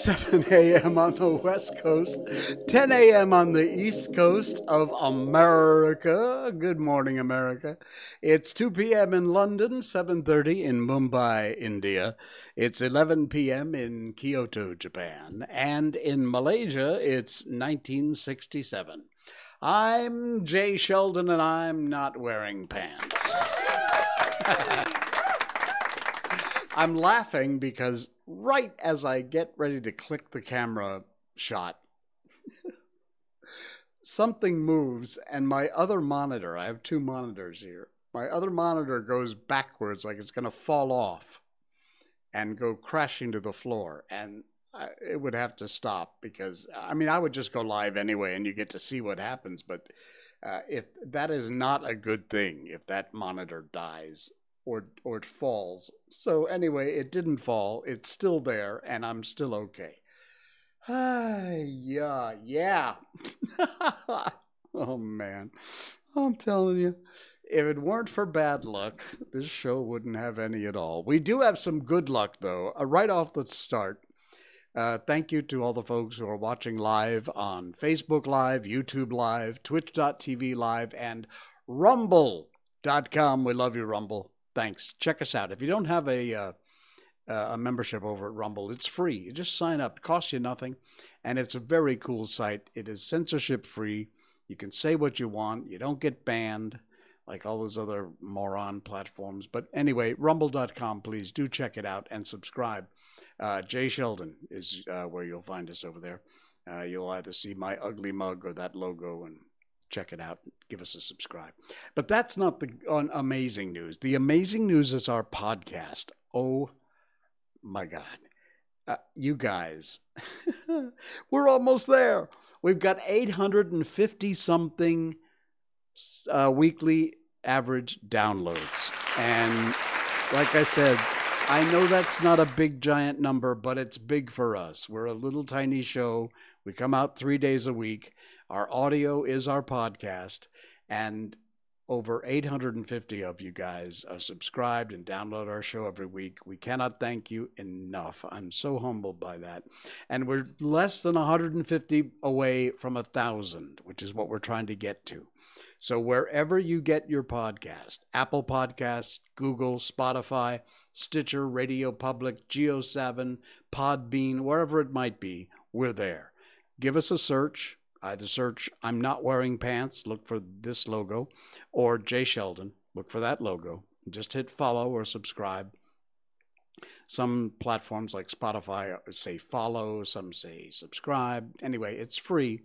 7 a.m. on the West Coast, 10 a.m. on the East Coast of America. Good morning, America. It's 2 p.m. in London, 7:30 in Mumbai, India. It's 11 p.m. in Kyoto, Japan, and in Malaysia, it's 1967. I'm Jay Sheldon, and I'm not wearing pants. I'm laughing because right as I get ready to click the camera shot, something moves, and my other monitor, I have two monitors here, my other monitor goes backwards like it's going to fall off and go crashing to the floor. And I, it would have to stop because, I mean, I would just go live anyway and you get to see what happens. But uh, if that is not a good thing, if that monitor dies, or or it falls. So anyway, it didn't fall. It's still there, and I'm still okay. Ah, yeah, yeah. oh man, I'm telling you, if it weren't for bad luck, this show wouldn't have any at all. We do have some good luck though. Uh, right off the start. Uh, thank you to all the folks who are watching live on Facebook Live, YouTube Live, Twitch.tv Live, and Rumble.com. We love you, Rumble thanks. Check us out. If you don't have a uh, a membership over at Rumble, it's free. You just sign up. It costs you nothing, and it's a very cool site. It is censorship free. You can say what you want. You don't get banned like all those other moron platforms. But anyway, rumble.com, please do check it out and subscribe. Uh, Jay Sheldon is uh, where you'll find us over there. Uh, you'll either see my ugly mug or that logo and check it out. Give us a subscribe. But that's not the amazing news. The amazing news is our podcast. Oh my God. Uh, you guys, we're almost there. We've got 850 something uh, weekly average downloads. And like I said, I know that's not a big giant number, but it's big for us. We're a little tiny show. We come out three days a week. Our audio is our podcast, and over 850 of you guys are subscribed and download our show every week. We cannot thank you enough. I'm so humbled by that. And we're less than 150 away from a thousand, which is what we're trying to get to. So wherever you get your podcast, Apple Podcasts, Google, Spotify, Stitcher, Radio Public, Geo7, Podbean, wherever it might be, we're there. Give us a search Either search I'm not wearing pants, look for this logo, or Jay Sheldon, look for that logo. Just hit follow or subscribe. Some platforms like Spotify say follow, some say subscribe. Anyway, it's free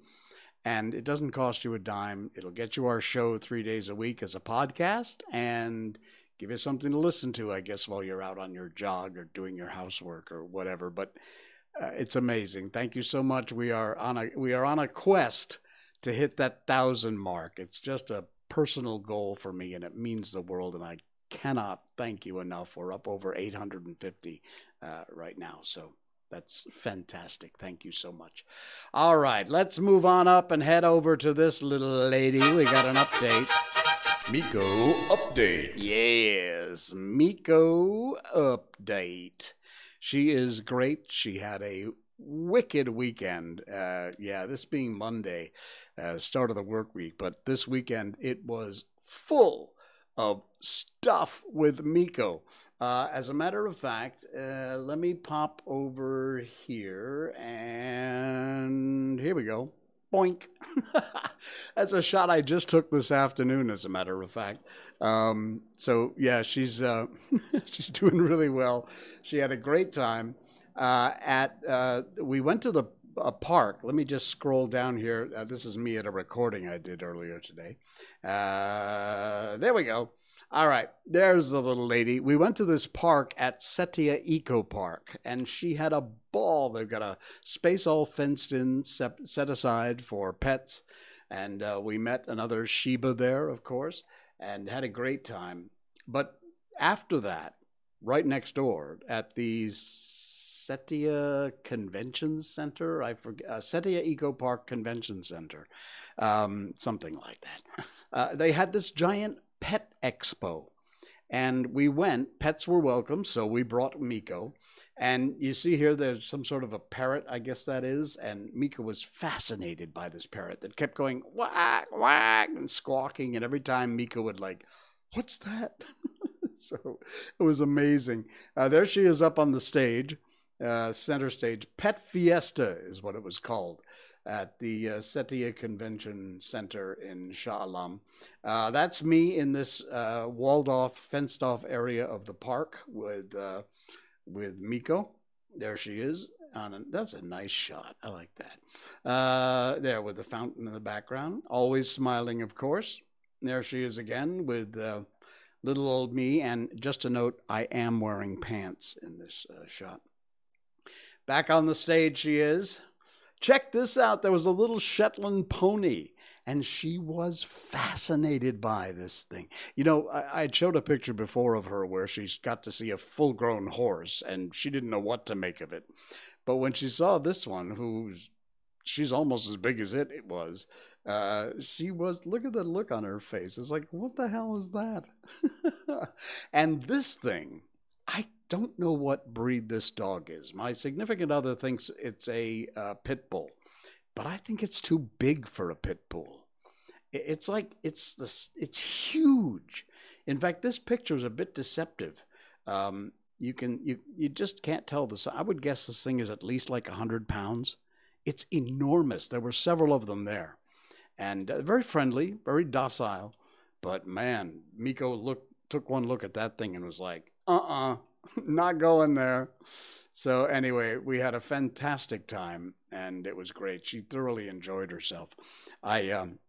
and it doesn't cost you a dime. It'll get you our show three days a week as a podcast and give you something to listen to, I guess, while you're out on your jog or doing your housework or whatever. But uh, it's amazing. Thank you so much. We are on a we are on a quest to hit that thousand mark. It's just a personal goal for me, and it means the world. And I cannot thank you enough. We're up over 850 uh, right now, so that's fantastic. Thank you so much. All right, let's move on up and head over to this little lady. We got an update. Miko update. Yes, Miko update. She is great. She had a wicked weekend. Uh, yeah, this being Monday, uh, start of the work week, but this weekend it was full of stuff with Miko. Uh, as a matter of fact, uh, let me pop over here, and here we go. Boink. That's a shot I just took this afternoon, as a matter of fact. Um, so yeah, she's uh, she's doing really well. She had a great time uh, at. Uh, we went to the a park. Let me just scroll down here. Uh, this is me at a recording I did earlier today. Uh, there we go. All right, there's the little lady. We went to this park at Setia Eco Park, and she had a ball. They've got a space all fenced in, set, aside for pets. And uh, we met another Shiba there, of course, and had a great time. But after that, right next door at the Setia Convention Center. I forget uh, Setia Eco Park Convention Center, um, something like that. Uh, they had this giant expo, And we went, pets were welcome, so we brought Miko. And you see here, there's some sort of a parrot, I guess that is. And Miko was fascinated by this parrot that kept going whack, whack, and squawking. And every time Miko would, like, what's that? so it was amazing. Uh, there she is up on the stage, uh, center stage. Pet Fiesta is what it was called at the uh, Setia Convention Center in Shah Alam. Uh, that's me in this uh, walled off, fenced off area of the park with uh, with Miko. There she is. On a, that's a nice shot. I like that. Uh, there with the fountain in the background, always smiling, of course. There she is again with uh, little old me. And just a note, I am wearing pants in this shot. Back on the stage, she is Check this out. There was a little Shetland pony, and she was fascinated by this thing. You know, I, I showed a picture before of her where she's got to see a full grown horse, and she didn't know what to make of it. But when she saw this one, who's she's almost as big as it, it was, uh, she was look at the look on her face. It's like, what the hell is that? and this thing, I don't know what breed this dog is. My significant other thinks it's a uh, pit bull, but I think it's too big for a pit bull. It's like it's this. It's huge. In fact, this picture is a bit deceptive. Um, you can you you just can't tell this. I would guess this thing is at least like hundred pounds. It's enormous. There were several of them there, and uh, very friendly, very docile. But man, Miko looked took one look at that thing and was like, "Uh uh-uh, uh not going there. So anyway, we had a fantastic time, and it was great. She thoroughly enjoyed herself. I um,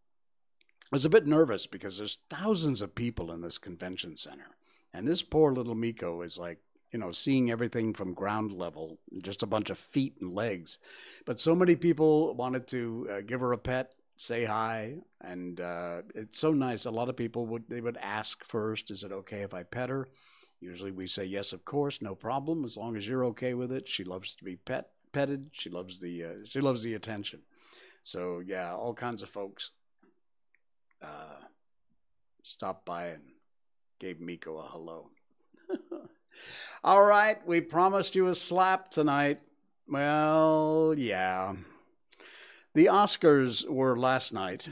was a bit nervous because there's thousands of people in this convention center, and this poor little Miko is like, you know, seeing everything from ground level, just a bunch of feet and legs. But so many people wanted to uh, give her a pet, say hi, and uh, it's so nice. A lot of people would they would ask first, "Is it okay if I pet her?" Usually we say yes, of course, no problem, as long as you're okay with it. She loves to be pet petted. She loves the uh, she loves the attention. So yeah, all kinds of folks uh, stopped by and gave Miko a hello. all right, we promised you a slap tonight. Well, yeah. The Oscars were last night,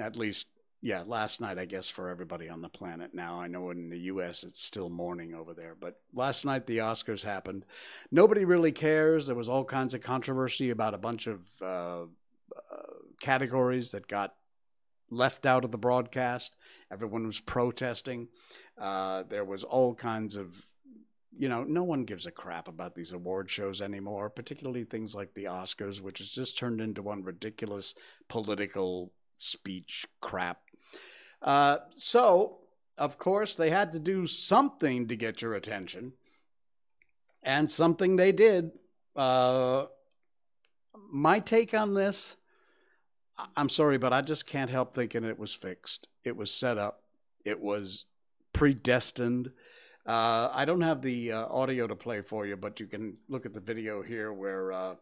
at least yeah, last night, I guess, for everybody on the planet now. I know in the US it's still morning over there, but last night the Oscars happened. Nobody really cares. There was all kinds of controversy about a bunch of uh, uh, categories that got left out of the broadcast. Everyone was protesting. Uh, there was all kinds of, you know, no one gives a crap about these award shows anymore, particularly things like the Oscars, which has just turned into one ridiculous political speech crap uh, so, of course, they had to do something to get your attention, and something they did. Uh, my take on this, I'm sorry, but I just can't help thinking it was fixed. It was set up. It was predestined. Uh, I don't have the uh, audio to play for you, but you can look at the video here where uh,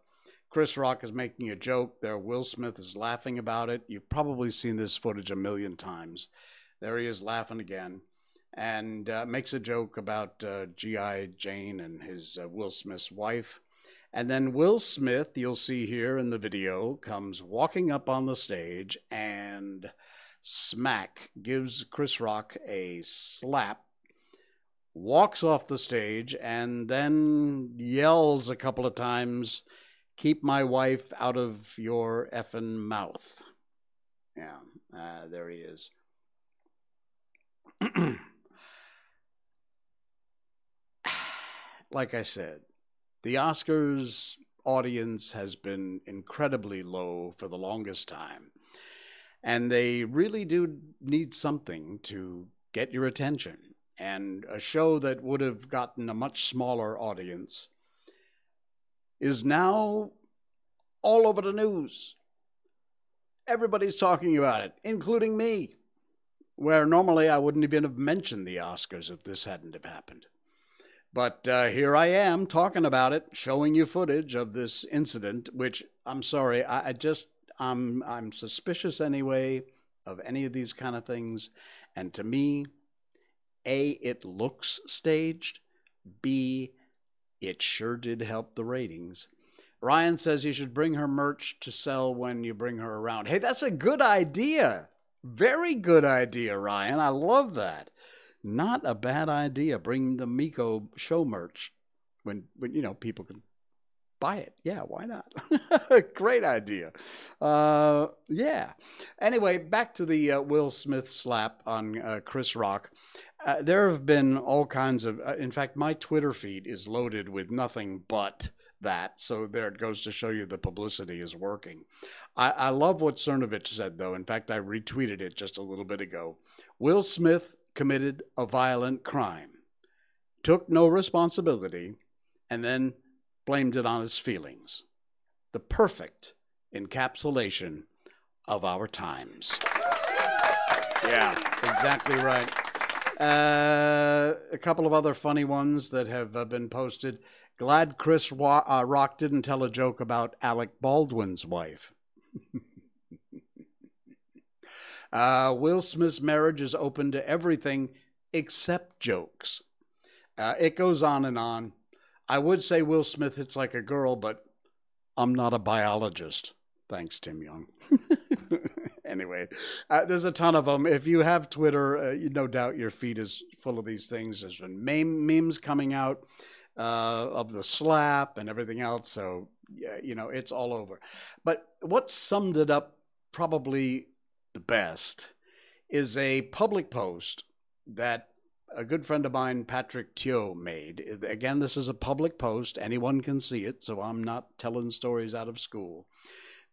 Chris Rock is making a joke there. Will Smith is laughing about it. You've probably seen this footage a million times. There he is laughing again and uh, makes a joke about uh, G.I. Jane and his uh, Will Smith's wife. And then Will Smith, you'll see here in the video, comes walking up on the stage and smack gives Chris Rock a slap, walks off the stage, and then yells a couple of times keep my wife out of your effing mouth. Yeah, uh, there he is. like I said, the Oscars audience has been incredibly low for the longest time. And they really do need something to get your attention. And a show that would have gotten a much smaller audience is now all over the news. Everybody's talking about it, including me, where normally I wouldn't even have mentioned the Oscars if this hadn't have happened. But uh, here I am talking about it, showing you footage of this incident, which I'm sorry, I, I just I'm I'm suspicious anyway of any of these kind of things, and to me, A, it looks staged. B, it sure did help the ratings. Ryan says you should bring her merch to sell when you bring her around. Hey, that's a good idea. Very good idea, Ryan. I love that. Not a bad idea. Bring the Miko show merch when, when you know people can buy it. Yeah, why not? Great idea. Uh, yeah. Anyway, back to the uh, Will Smith slap on uh, Chris Rock. Uh, there have been all kinds of. Uh, in fact, my Twitter feed is loaded with nothing but that. So there it goes to show you the publicity is working. I, I love what Cernovich said, though. In fact, I retweeted it just a little bit ago. Will Smith committed a violent crime, took no responsibility, and then blamed it on his feelings. The perfect encapsulation of our times. Yeah, exactly right. Uh, a couple of other funny ones that have uh, been posted. Glad Chris Wa- uh, Rock didn't tell a joke about Alec Baldwin's wife. Uh, Will Smith's marriage is open to everything except jokes. Uh, it goes on and on. I would say Will Smith hits like a girl, but I'm not a biologist. Thanks, Tim Young. anyway, uh, there's a ton of them. If you have Twitter, uh, you, no doubt your feed is full of these things. There's been meme, memes coming out uh, of the slap and everything else. So, yeah, you know, it's all over. But what summed it up probably the best is a public post that a good friend of mine, Patrick Teo, made. Again, this is a public post. Anyone can see it, so I'm not telling stories out of school.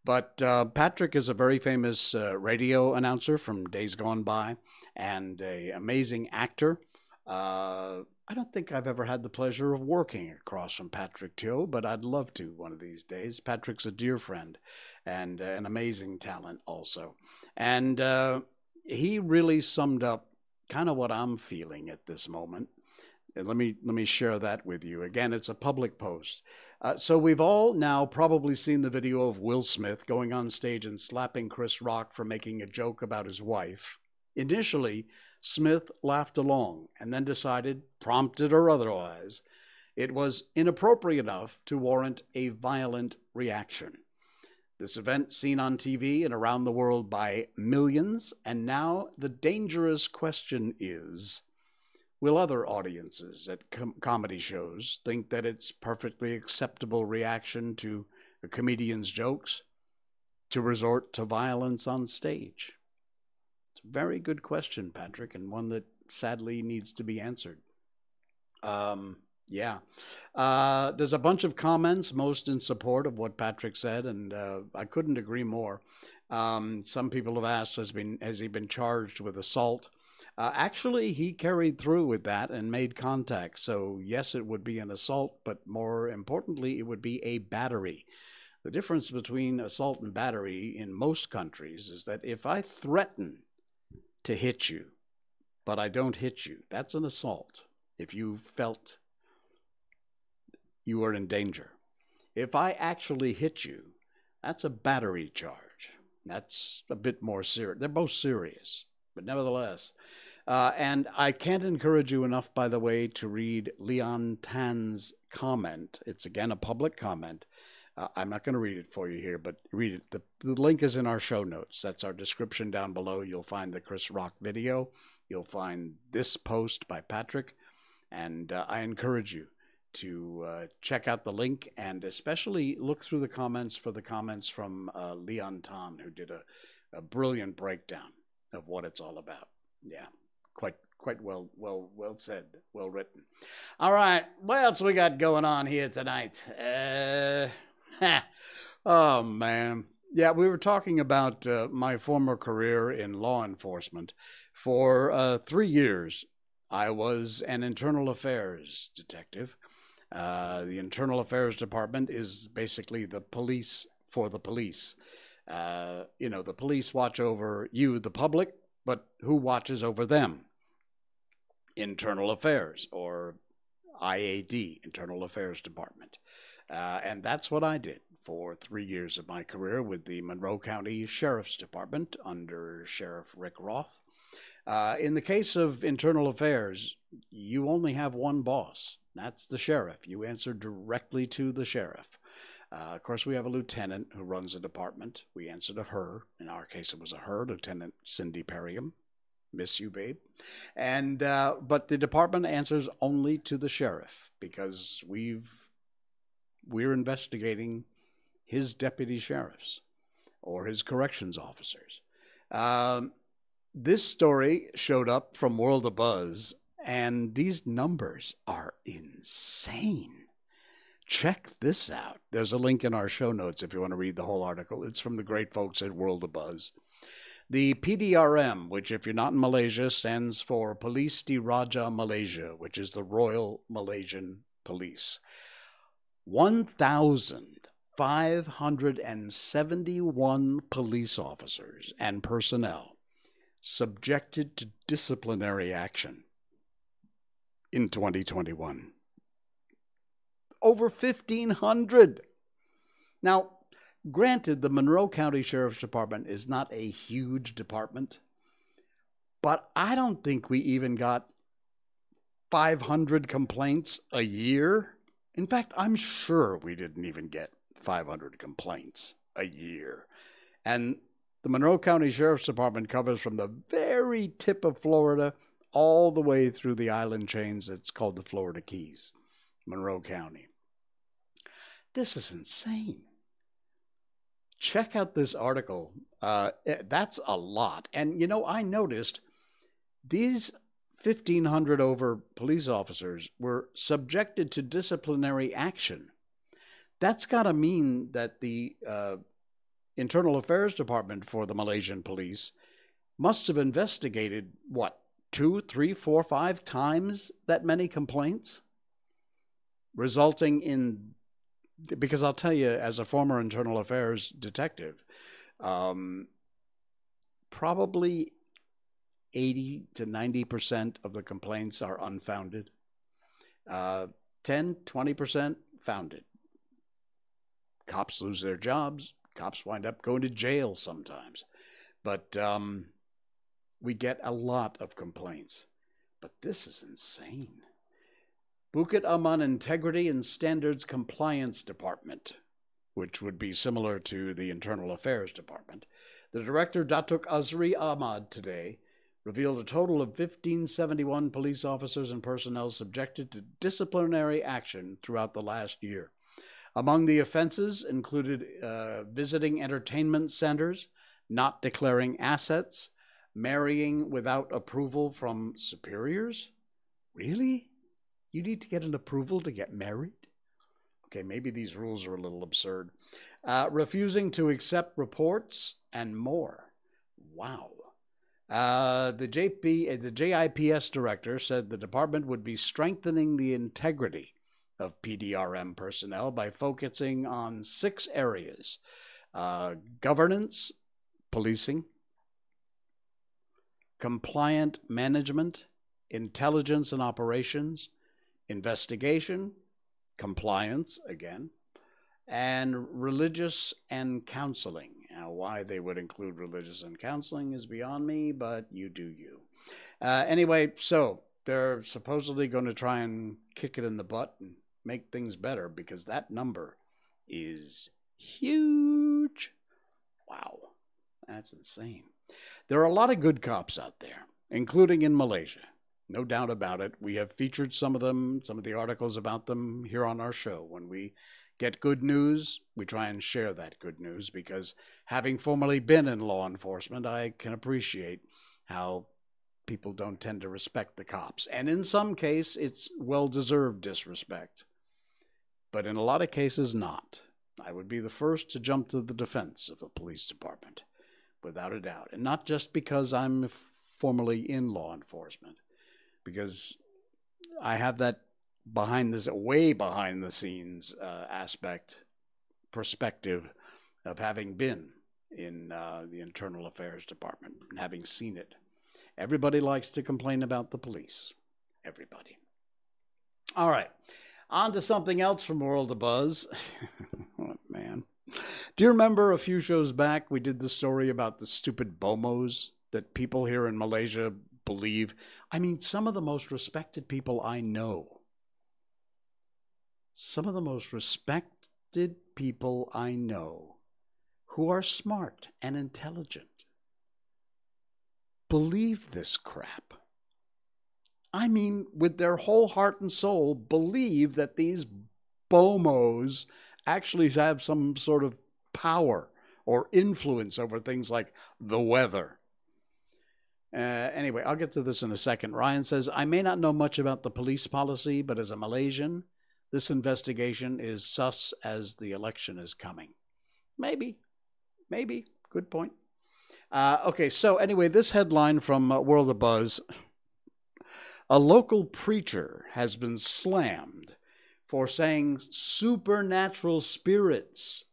But uh, Patrick is a very famous uh, radio announcer from days gone by and an amazing actor. Uh, I don't think I've ever had the pleasure of working across from Patrick Teo, but I'd love to one of these days. Patrick's a dear friend and uh, an amazing talent also. And uh, he really summed up kind of what I'm feeling at this moment. And let me let me share that with you. Again, it's a public post. Uh, so we've all now probably seen the video of Will Smith going on stage and slapping Chris Rock for making a joke about his wife. Initially, Smith laughed along and then decided, prompted or otherwise, it was inappropriate enough to warrant a violent reaction. This event seen on TV and around the world by millions, and now the dangerous question is Will other audiences at com- comedy shows think that it's perfectly acceptable reaction to a comedian's jokes to resort to violence on stage? It's a very good question, Patrick, and one that sadly needs to be answered. Um, yeah. Uh, there's a bunch of comments, most in support of what Patrick said, and uh, I couldn't agree more. Um, some people have asked, has, been, has he been charged with assault? Uh, actually, he carried through with that and made contact. So, yes, it would be an assault, but more importantly, it would be a battery. The difference between assault and battery in most countries is that if I threaten to hit you, but I don't hit you, that's an assault. If you felt you are in danger. If I actually hit you, that's a battery charge. That's a bit more serious. They're both serious, but nevertheless. Uh, and I can't encourage you enough, by the way, to read Leon Tan's comment. It's again a public comment. Uh, I'm not going to read it for you here, but read it. The, the link is in our show notes. That's our description down below. You'll find the Chris Rock video. You'll find this post by Patrick. And uh, I encourage you to uh, check out the link and especially look through the comments for the comments from uh, Leon Tan, who did a, a brilliant breakdown of what it's all about. Yeah, quite quite well well well said, well written. All right, what else we got going on here tonight? Uh, oh man, yeah, we were talking about uh, my former career in law enforcement. For uh, three years, I was an internal affairs detective. Uh, the Internal Affairs Department is basically the police for the police. Uh, you know, the police watch over you, the public, but who watches over them? Internal Affairs or IAD, Internal Affairs Department. Uh, and that's what I did for three years of my career with the Monroe County Sheriff's Department under Sheriff Rick Roth. Uh, in the case of internal affairs, you only have one boss. That's the sheriff. You answer directly to the sheriff. Uh, of course, we have a lieutenant who runs the department. We answer to her. In our case, it was a her, Lieutenant Cindy Perriam. Miss you, babe. And uh, but the department answers only to the sheriff because we've we're investigating his deputy sheriffs or his corrections officers. Um, this story showed up from World of Buzz, and these numbers are insane. Check this out. There's a link in our show notes if you want to read the whole article. It's from the great folks at World of Buzz. The PDRM, which, if you're not in Malaysia, stands for Police Diraja Malaysia, which is the Royal Malaysian Police. 1,571 police officers and personnel subjected to disciplinary action in 2021. Over 1,500. Now, granted, the Monroe County Sheriff's Department is not a huge department, but I don't think we even got 500 complaints a year. In fact, I'm sure we didn't even get 500 complaints a year. And the Monroe County Sheriff's Department covers from the very tip of Florida all the way through the island chains that's called the Florida Keys, Monroe County. This is insane. Check out this article. Uh, eh, that's a lot. And, you know, I noticed these 1,500 over police officers were subjected to disciplinary action. That's got to mean that the uh, Internal Affairs Department for the Malaysian police must have investigated what two, three, four, five times that many complaints, resulting in because I'll tell you, as a former internal affairs detective, um, probably 80 to 90% of the complaints are unfounded. Uh, 10, 20% founded. Cops lose their jobs. Cops wind up going to jail sometimes. But um, we get a lot of complaints. But this is insane. Bukit Aman Integrity and Standards Compliance Department, which would be similar to the Internal Affairs Department. The director, Datuk Azri Ahmad, today revealed a total of 1571 police officers and personnel subjected to disciplinary action throughout the last year. Among the offenses included uh, visiting entertainment centers, not declaring assets, marrying without approval from superiors. Really? You need to get an approval to get married? Okay, maybe these rules are a little absurd. Uh, refusing to accept reports and more. Wow. Uh, the JP, uh, the JIPS director said the department would be strengthening the integrity of PDRM personnel by focusing on six areas: uh, governance, policing, compliant management, intelligence and operations, investigation, compliance again, and religious and counseling. Now, why they would include religious and counseling is beyond me, but you do you. Uh, anyway, so they're supposedly going to try and kick it in the butt and make things better because that number is huge. Wow, that's insane. There are a lot of good cops out there, including in Malaysia. No doubt about it. We have featured some of them, some of the articles about them here on our show. When we get good news, we try and share that good news because having formerly been in law enforcement, I can appreciate how people don't tend to respect the cops. And in some case, it's well deserved disrespect. But in a lot of cases, not. I would be the first to jump to the defense of the police department, without a doubt. And not just because I'm formerly in law enforcement because I have that behind this way behind the scenes uh, aspect perspective of having been in uh, the internal affairs department and having seen it. Everybody likes to complain about the police. Everybody. All right. On to something else from World of Buzz. oh, man. Do you remember a few shows back we did the story about the stupid bomohs that people here in Malaysia believe. I mean, some of the most respected people I know, some of the most respected people I know who are smart and intelligent believe this crap. I mean, with their whole heart and soul, believe that these bomohs actually have some sort of power or influence over things like the weather. Uh, anyway, I'll get to this in a second. Ryan says, I may not know much about the police policy, but as a Malaysian, this investigation is sus as the election is coming. Maybe. Maybe. Good point. Uh, okay, so anyway, this headline from uh, World of Buzz a local preacher has been slammed for saying supernatural spirits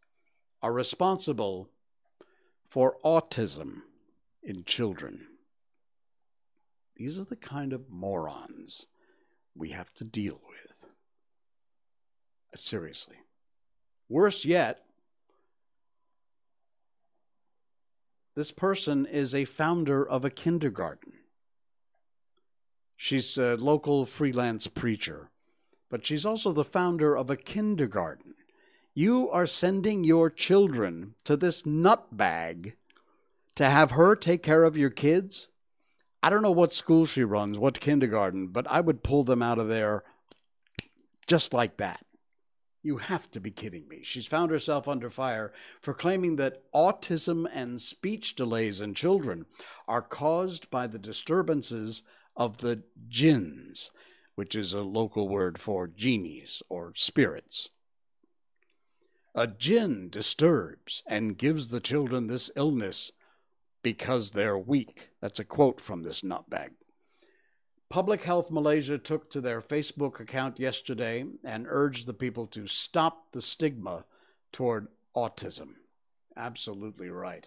are responsible for autism in children. These are the kind of morons we have to deal with. Uh, seriously. Worse yet, this person is a founder of a kindergarten. She's a local freelance preacher, but she's also the founder of a kindergarten. You are sending your children to this nutbag to have her take care of your kids? I don't know what school she runs, what kindergarten, but I would pull them out of there just like that. You have to be kidding me. She's found herself under fire for claiming that autism and speech delays in children are caused by the disturbances of the jinns, which is a local word for genies or spirits. A jinn disturbs and gives the children this illness because they're weak. That's a quote from this nutbag. Public Health Malaysia took to their Facebook account yesterday and urged the people to stop the stigma toward autism. Absolutely right.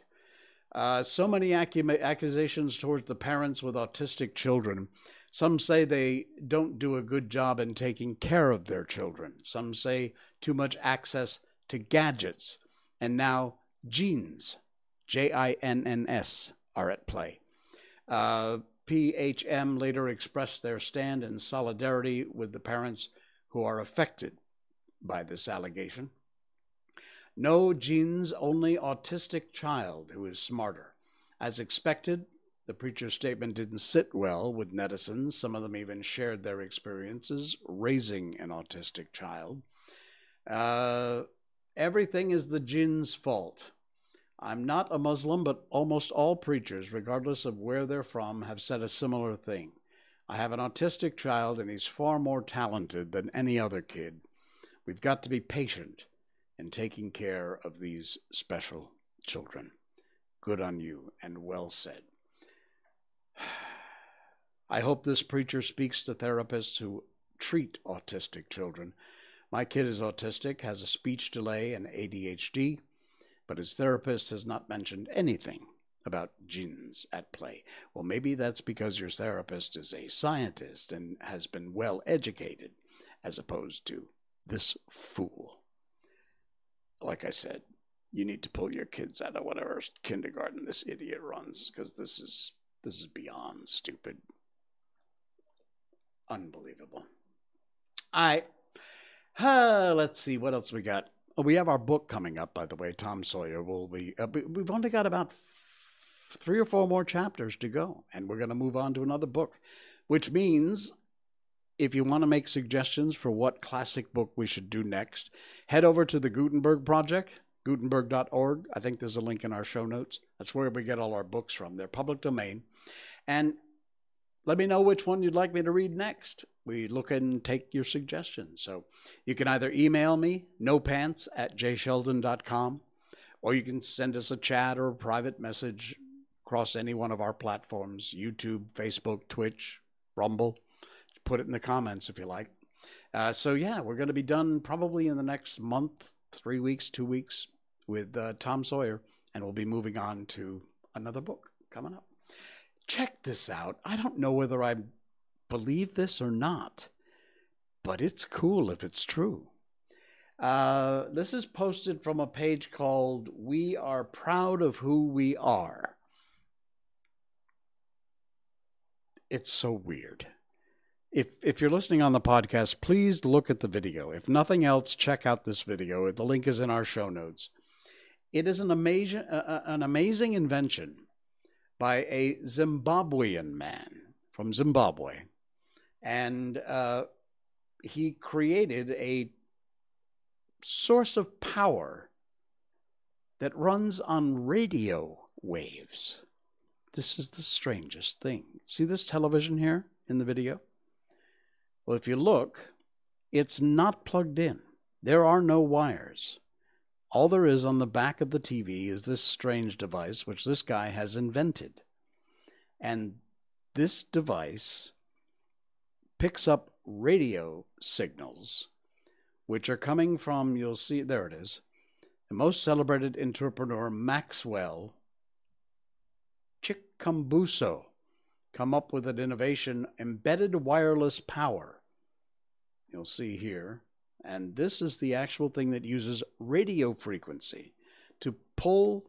Uh, so many accu- accusations towards the parents with autistic children. Some say they don't do a good job in taking care of their children. Some say too much access to gadgets. And now genes, J I N N S, are at play. Uh, PHM later expressed their stand in solidarity with the parents who are affected by this allegation. No genes, only autistic child who is smarter. As expected, the preacher's statement didn't sit well with netizens. Some of them even shared their experiences raising an autistic child. Uh, everything is the jinn's fault. I'm not a Muslim, but almost all preachers, regardless of where they're from, have said a similar thing. I have an autistic child, and he's far more talented than any other kid. We've got to be patient in taking care of these special children. Good on you, and well said. I hope this preacher speaks to therapists who treat autistic children. My kid is autistic, has a speech delay and ADHD, but his therapist has not mentioned anything about jinns at play. Well, maybe that's because your therapist is a scientist and has been well educated, as opposed to this fool like I said, you need to pull your kids out of whatever kindergarten this idiot runs because this is this is beyond stupid. Unbelievable. All right. Uh, let's see what else we got. Oh, we have our book coming up, by the way. Tom Sawyer will be. Uh, we've only got about f- three or four more chapters to go, and we're going to move on to another book, which means if you want to make suggestions for what classic book we should do next, head over to the Gutenberg Project, gutenberg.org. I think there's a link in our show notes. That's where we get all our books from. They're public domain. And let me know which one you'd like me to read next. We look and take your suggestions. So you can either email me, nopants at jsheldon.com, or you can send us a chat or a private message across any one of our platforms YouTube, Facebook, Twitch, Rumble put it in the comments if you like. Uh, so yeah, we're going to be done probably in the next month, three weeks, two weeks with uh, Tom Sawyer, and we'll be moving on to another book coming up. Check this out. I don't know whether I believe this or not, but it's cool if it's true. Uh, this is posted from a page called We Are Proud of Who We Are. it's so weird. If if you're listening on the podcast, please look at the video. If nothing else, check out this video. The link is in our show notes. It is an amazing uh, an amazing invention by a Zimbabwean man from Zimbabwe, and uh, he created a source of power that runs on radio waves. This is the strangest thing. See this television here in the video? Well, if you look, it's not plugged in. There are no wires. All there is on the back of the TV is this strange device which this guy has invented. And this device picks up radio signals which are coming from, you'll see, there it is, the most celebrated entrepreneur Maxwell Chikumbutso come up with an innovation embedded wireless power. You'll see here. And this is the actual thing that uses radio frequency to pull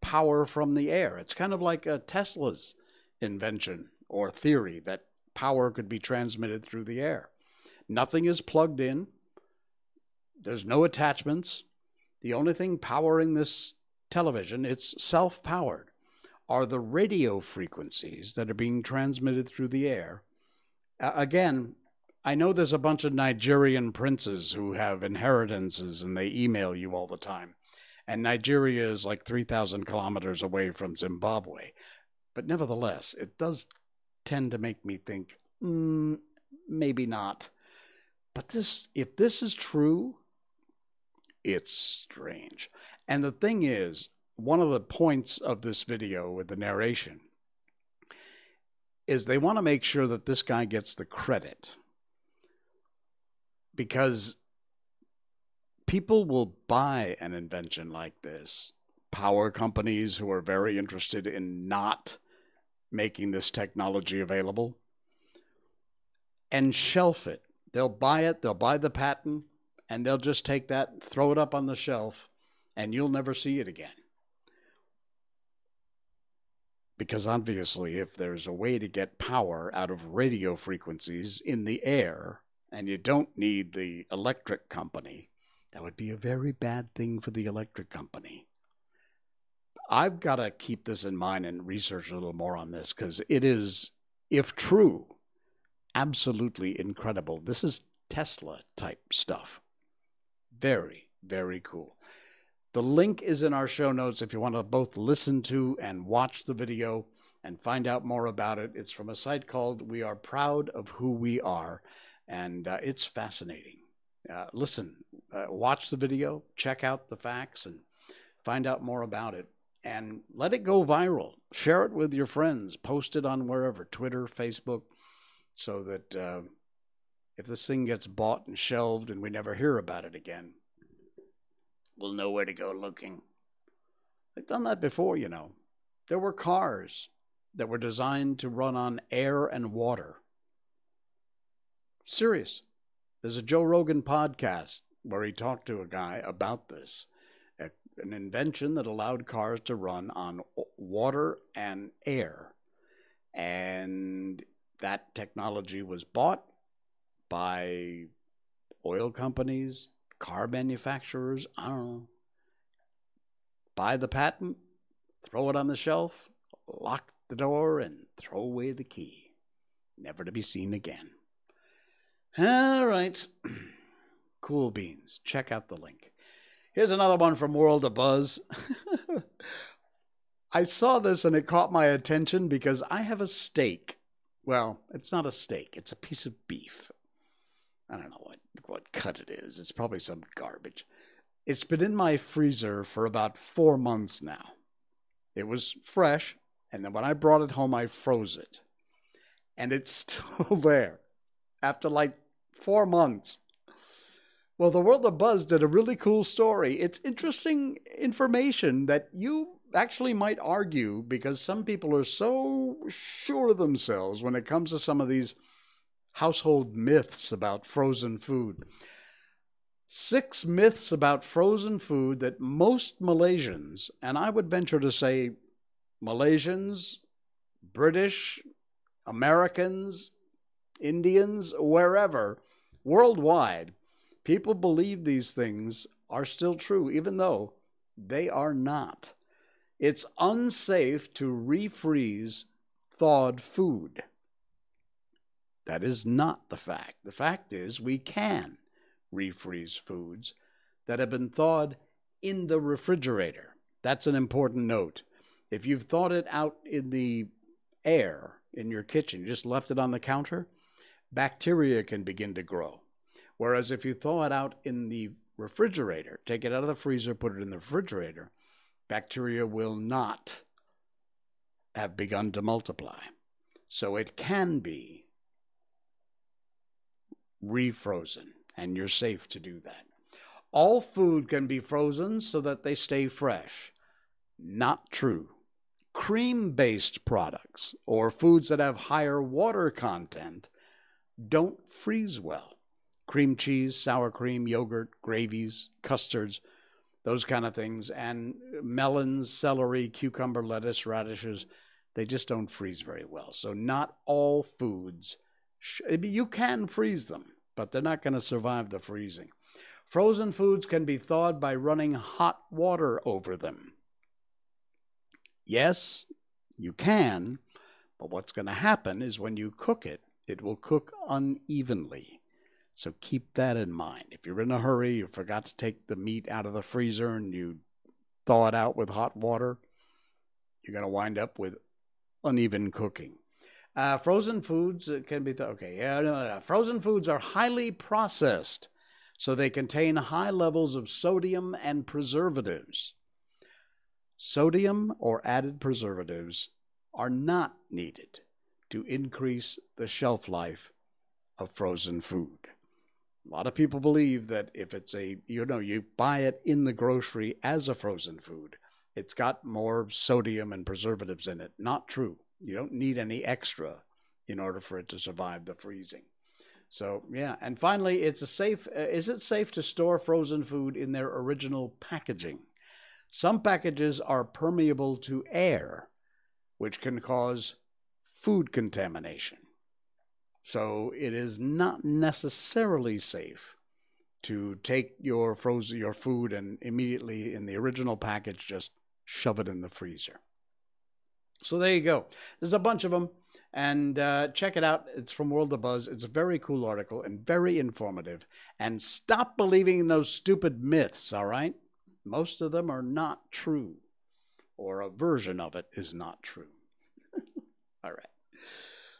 power from the air. It's kind of like a Tesla's invention or theory that power could be transmitted through the air. Nothing is plugged in. There's no attachments. The only thing powering this television, it's self powered, are the radio frequencies that are being transmitted through the air. Uh, again, I know there's a bunch of Nigerian princes who have inheritances and they email you all the time. And Nigeria is like 3,000 kilometers away from Zimbabwe. But nevertheless, it does tend to make me think, mm, maybe not. But this, if this is true, it's strange. And the thing is, one of the points of this video with the narration is they want to make sure that this guy gets the credit because people will buy an invention like this. Power companies who are very interested in not making this technology available and shelf it. They'll buy it, they'll buy the patent, and they'll just take that, throw it up on the shelf, and you'll never see it again. Because obviously, if there's a way to get power out of radio frequencies in the air, and you don't need the electric company, that would be a very bad thing for the electric company. I've got to keep this in mind and research a little more on this because it is, if true, absolutely incredible. This is Tesla type stuff. Very, very cool. The link is in our show notes if you want to both listen to and watch the video and find out more about it. It's from a site called We Are Proud of Who We Are, and uh, it's fascinating. Uh, listen, uh, watch the video, check out the facts, and find out more about it. And let it go viral. Share it with your friends. Post it on wherever Twitter, Facebook, so that uh, if this thing gets bought and shelved and we never hear about it again, we'll know where to go looking. They've done that before, you know. There were cars that were designed to run on air and water. Serious. There's a Joe Rogan podcast where he talked to a guy about this an invention that allowed cars to run on water and air. And that technology was bought by oil companies, car manufacturers, I don't know. Buy the patent, throw it on the shelf, lock the door, and throw away the key. Never to be seen again. All right. cool beans. Check out the link. Here's another one from World of Buzz. I saw this and it caught my attention because I have a steak. Well, it's not a steak, it's a piece of beef. I don't know what, what cut it is. It's probably some garbage. It's been in my freezer for about four months now. It was fresh, and then when I brought it home, I froze it. And it's still there after like four months. Well, the World of Buzz did a really cool story. It's interesting information that you actually might argue because some people are so sure of themselves when it comes to some of these household myths about frozen food. Six myths about frozen food that most Malaysians, and I would venture to say Malaysians, British, Americans, Indians, wherever, worldwide, people believe these things are still true, even though they are not. It's unsafe to refreeze thawed food. That is not the fact. The fact is, we can refreeze foods that have been thawed in the refrigerator. That's an important note. If you've thawed it out in the air in your kitchen, you just left it on the counter, bacteria can begin to grow. Whereas if you thaw it out in the refrigerator, take it out of the freezer, put it in the refrigerator, bacteria will not have begun to multiply. So it can be refrozen, and you're safe to do that. All food can be frozen so that they stay fresh. Not true. Cream based products or foods that have higher water content don't freeze well. Cream cheese, sour cream, yogurt, gravies, custards, those kind of things, and melons, celery, cucumber, lettuce, radishes, they just don't freeze very well. So, not all foods, sh- you can freeze them, but they're not going to survive the freezing. Frozen foods can be thawed by running hot water over them. Yes, you can, but what's going to happen is when you cook it, it will cook unevenly. So keep that in mind. If you're in a hurry, you forgot to take the meat out of the freezer and you thaw it out with hot water, you're going to wind up with uneven cooking. Uh, frozen foods can be th- okay. Yeah, no, no. Frozen foods are highly processed, so they contain high levels of sodium and preservatives. Sodium or added preservatives are not needed to increase the shelf life of frozen food. A lot of people believe that if it's a, you know, you buy it in the grocery as a frozen food, it's got more sodium and preservatives in it. Not true. You don't need any extra in order for it to survive the freezing. So, yeah. And finally, it's a safe uh, is it safe to store frozen food in their original packaging? Some packages are permeable to air, which can cause food contamination. So it is not necessarily safe to take your frozen your food and immediately in the original package just shove it in the freezer. So there you go. There's a bunch of them, and uh, check it out. It's from World of Buzz. It's a very cool article and very informative. And stop believing in those stupid myths. All right, most of them are not true, or a version of it is not true. all right.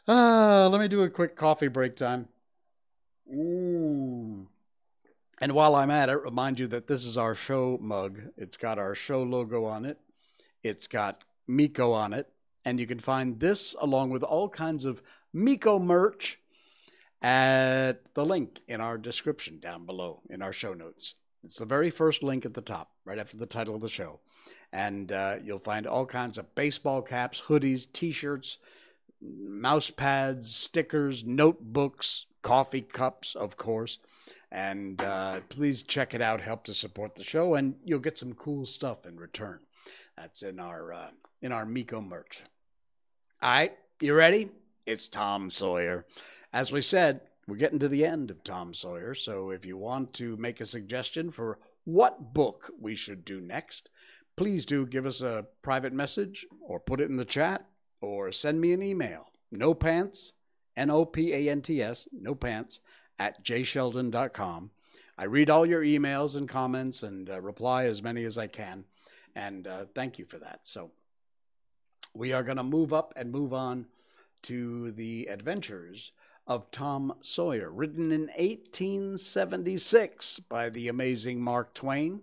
Uh, let me do a quick coffee break time. Ooh. And while I'm at it, remind you that this is our show mug. It's got our show logo on it. It's got Miko on it. And you can find this along with all kinds of Miko merch at the link in our description down below in our show notes. It's the very first link at the top, right after the title of the show. And uh, you'll find all kinds of baseball caps, hoodies, t shirts, mouse pads, stickers, notebooks, coffee cups, of course. And uh, please check it out. Help to support the show, and you'll get some cool stuff in return. That's in our uh, in our Miko merch. All right, you ready? It's Tom Sawyer. As we said, we're getting to the end of Tom Sawyer. So if you want to make a suggestion for what book we should do next, please do give us a private message or put it in the chat or send me an email. No pants, N O P A N T S, no pants, at jsheldon.com. I read all your emails and comments and uh, reply as many as I can. And uh, thank you for that. So we are going to move up and move on to the adventures of Tom Sawyer, written in 1876 by the amazing Mark Twain.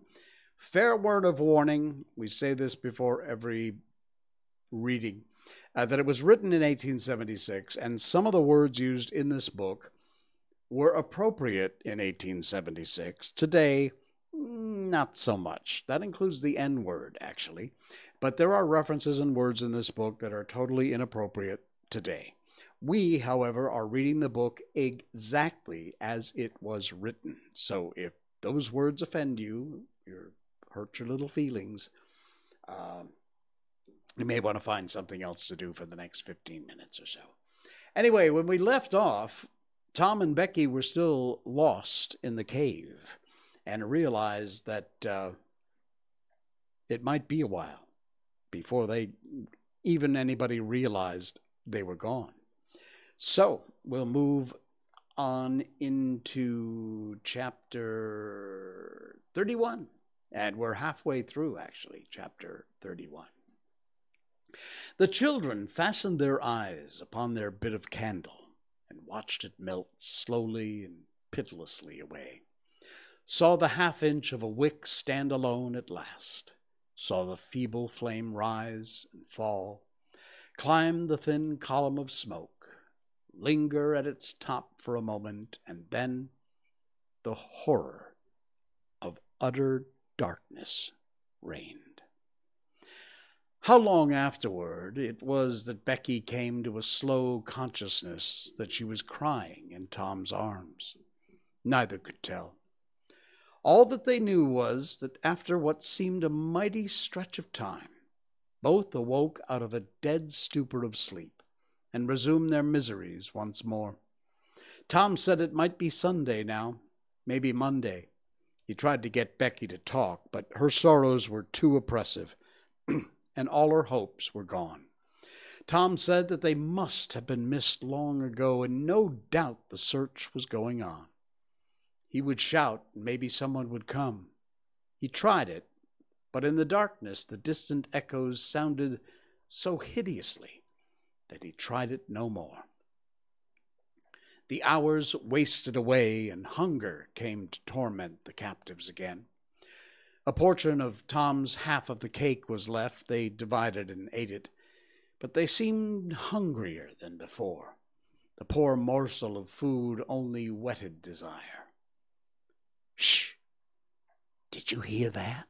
Fair word of warning, we say this before every reading, uh, that it was written in 1876, and some of the words used in this book were appropriate in 1876. Today, not so much. That includes the N word, actually. But there are references and words in this book that are totally inappropriate today. We, however, are reading the book exactly as it was written. So if those words offend you, you hurt your little feelings, uh, you may want to find something else to do for the next 15 minutes or so. Anyway, when we left off, Tom and Becky were still lost in the cave and realized that uh, it might be a while before they even anybody realized they were gone. So we'll move on into chapter 31. And we're halfway through, actually, chapter 31. The children fastened their eyes upon their bit of candle and watched it melt slowly and pitilessly away. Saw the half inch of a wick stand alone at last, saw the feeble flame rise and fall, climb the thin column of smoke, linger at its top for a moment, and then the horror of utter darkness reigned. How long afterward it was that Becky came to a slow consciousness that she was crying in Tom's arms. Neither could tell. All that they knew was that after what seemed a mighty stretch of time, both awoke out of a dead stupor of sleep and resumed their miseries once more. Tom said it might be Sunday now, maybe Monday. He tried to get Becky to talk, but her sorrows were too oppressive. and all her hopes were gone. Tom said that they must have been missed long ago, and no doubt the search was going on. He would shout, and maybe someone would come. He tried it, but in the darkness the distant echoes sounded so hideously that he tried it no more. The hours wasted away, and hunger came to torment the captives again. A portion of Tom's half of the cake was left. They divided and ate it, but they seemed hungrier than before. The poor morsel of food only whetted desire. Shh! Did you hear that?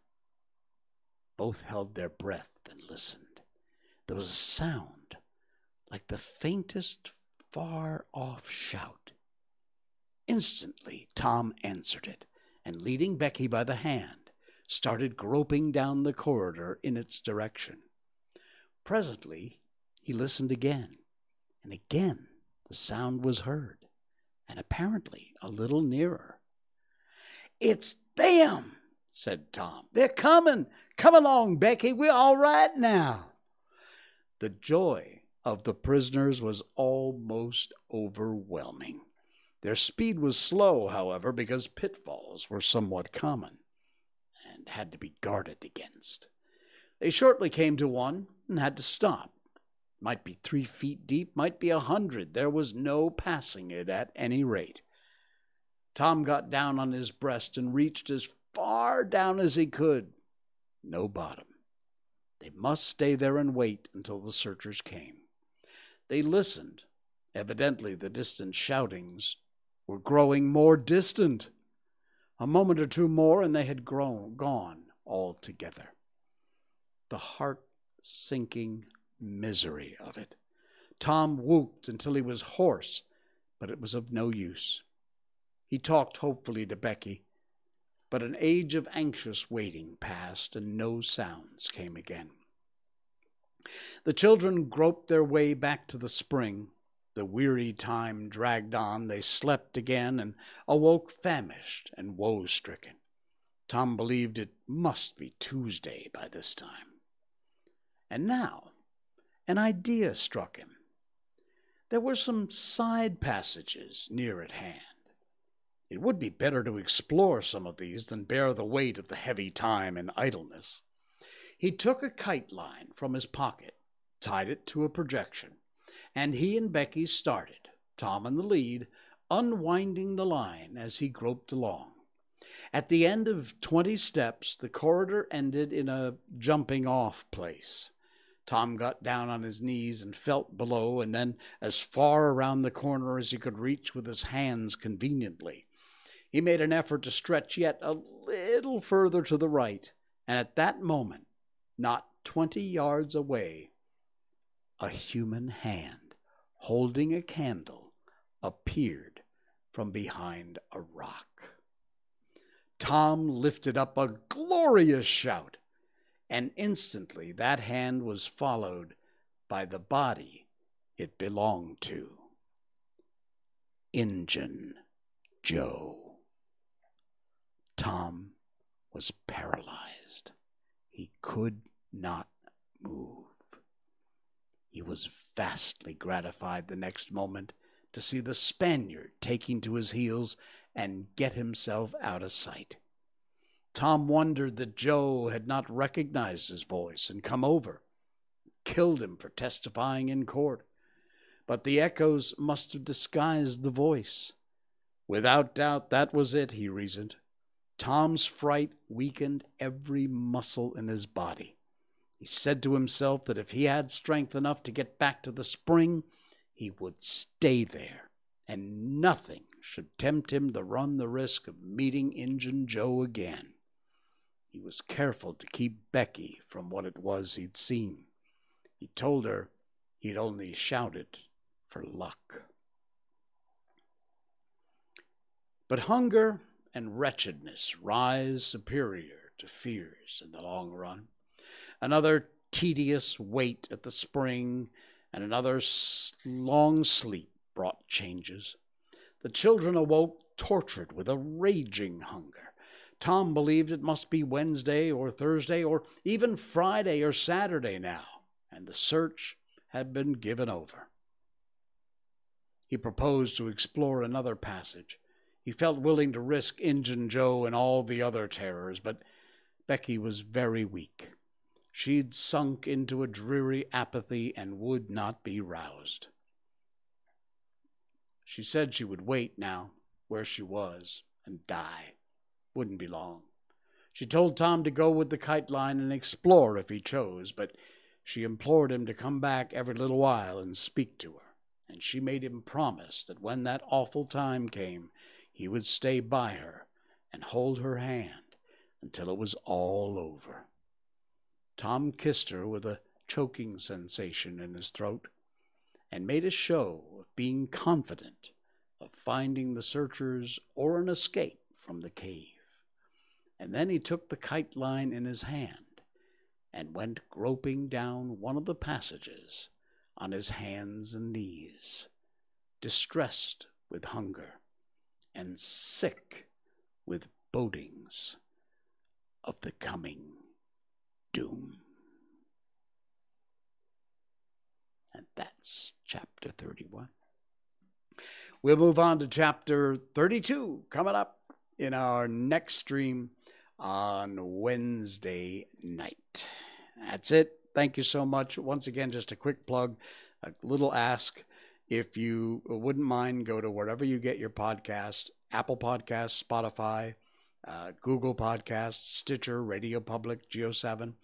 Both held their breath and listened. There was a sound like the faintest far off shout. Instantly, Tom answered it, and leading Becky by the hand, started groping down the corridor in its direction. Presently, he listened again, and again the sound was heard, and apparently a little nearer. It's them, said Tom. They're coming. Come along, Becky. We're all right now. The joy of the prisoners was almost overwhelming. Their speed was slow, however, because pitfalls were somewhat common had to be guarded against. They shortly came to one and had to stop. Might be three feet deep, might be a hundred. There was no passing it at any rate. Tom got down on his breast and reached as far down as he could. No bottom. They must stay there and wait until the searchers came. They listened. Evidently, the distant shoutings were growing more distant. A moment or two more, and they had grown, gone altogether. The heart sinking misery of it. Tom whooped until he was hoarse, but it was of no use. He talked hopefully to Becky, but an age of anxious waiting passed, and no sounds came again. The children groped their way back to the spring, the weary time dragged on. They slept again and awoke famished and woe stricken. Tom believed it must be Tuesday by this time. And now an idea struck him. There were some side passages near at hand. It would be better to explore some of these than bear the weight of the heavy time and idleness. He took a kite line from his pocket, tied it to a projection, and he and Becky started, Tom in the lead, unwinding the line as he groped along. At the end of twenty steps, the corridor ended in a jumping off place. Tom got down on his knees and felt below, and then as far around the corner as he could reach with his hands conveniently. He made an effort to stretch yet a little further to the right, and at that moment, not twenty yards away, a human hand holding a candle, appeared from behind a rock. Tom lifted up a glorious shout, and instantly that hand was followed by the body it belonged to. Injun Joe. Tom was paralyzed. He could not move. He was vastly gratified the next moment to see the Spaniard taking to his heels and get himself out of sight. Tom wondered that Joe had not recognized his voice and come over, killed him for testifying in court. But the echoes must have disguised the voice. Without doubt, that was it, he reasoned. Tom's fright weakened every muscle in his body. He said to himself that if he had strength enough to get back to the spring, he would stay there, and nothing should tempt him to run the risk of meeting Injun Joe again. He was careful to keep Becky from what it was he'd seen. He told her he'd only shouted for luck. But hunger and wretchedness rise superior to fears in the long run. Another tedious wait at the spring and another long sleep brought changes. The children awoke tortured with a raging hunger. Tom believed it must be Wednesday or Thursday or even Friday or Saturday now, and the search had been given over. He proposed to explore another passage. He felt willing to risk Injun Joe and all the other terrors, but Becky was very weak. She'd sunk into a dreary apathy and would not be roused. She said she would wait now, where she was, and die. Wouldn't be long. She told Tom to go with the kite line and explore if he chose, but she implored him to come back every little while and speak to her and she made him promise that when that awful time came, he would stay by her and hold her hand until it was all over. Tom kissed her with a choking sensation in his throat and made a show of being confident of finding the searchers or an escape from the cave. And then he took the kite line in his hand and went groping down one of the passages on his hands and knees, distressed with hunger and sick with bodings of the coming doom. And that's chapter 31. We'll move on to chapter 32 coming up in our next stream on Wednesday night. That's it thank you so much. Once again, just a quick plug, a little ask. If you wouldn't mind, go to wherever you get your podcast Apple Podcasts, Spotify, uh, Google Podcasts, Stitcher, Radio Public, Geo7,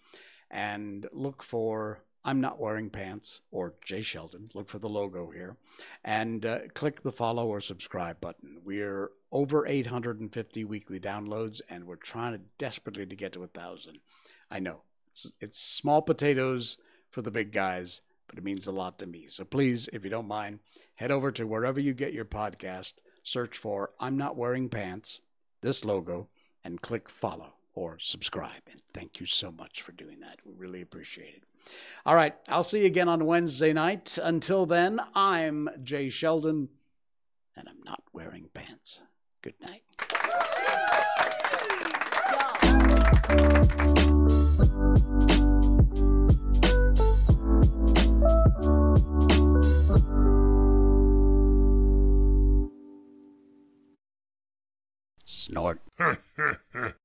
and look for I'm Not Wearing Pants or Jay Sheldon. Look for the logo here and uh, click the follow or subscribe button. We're over 850 weekly downloads and we're trying to desperately to get to a thousand. I know it's, it's small potatoes for the big guys, but it means a lot to me. So please, if you don't mind, head over to wherever you get your podcast, search for I'm Not Wearing Pants, this logo, and click follow or subscribe. And thank you so much for doing that. We really appreciate it. All right, I'll see you again on Wednesday night. Until then, I'm Jay Sheldon, and I'm not wearing pants. Good night. snort.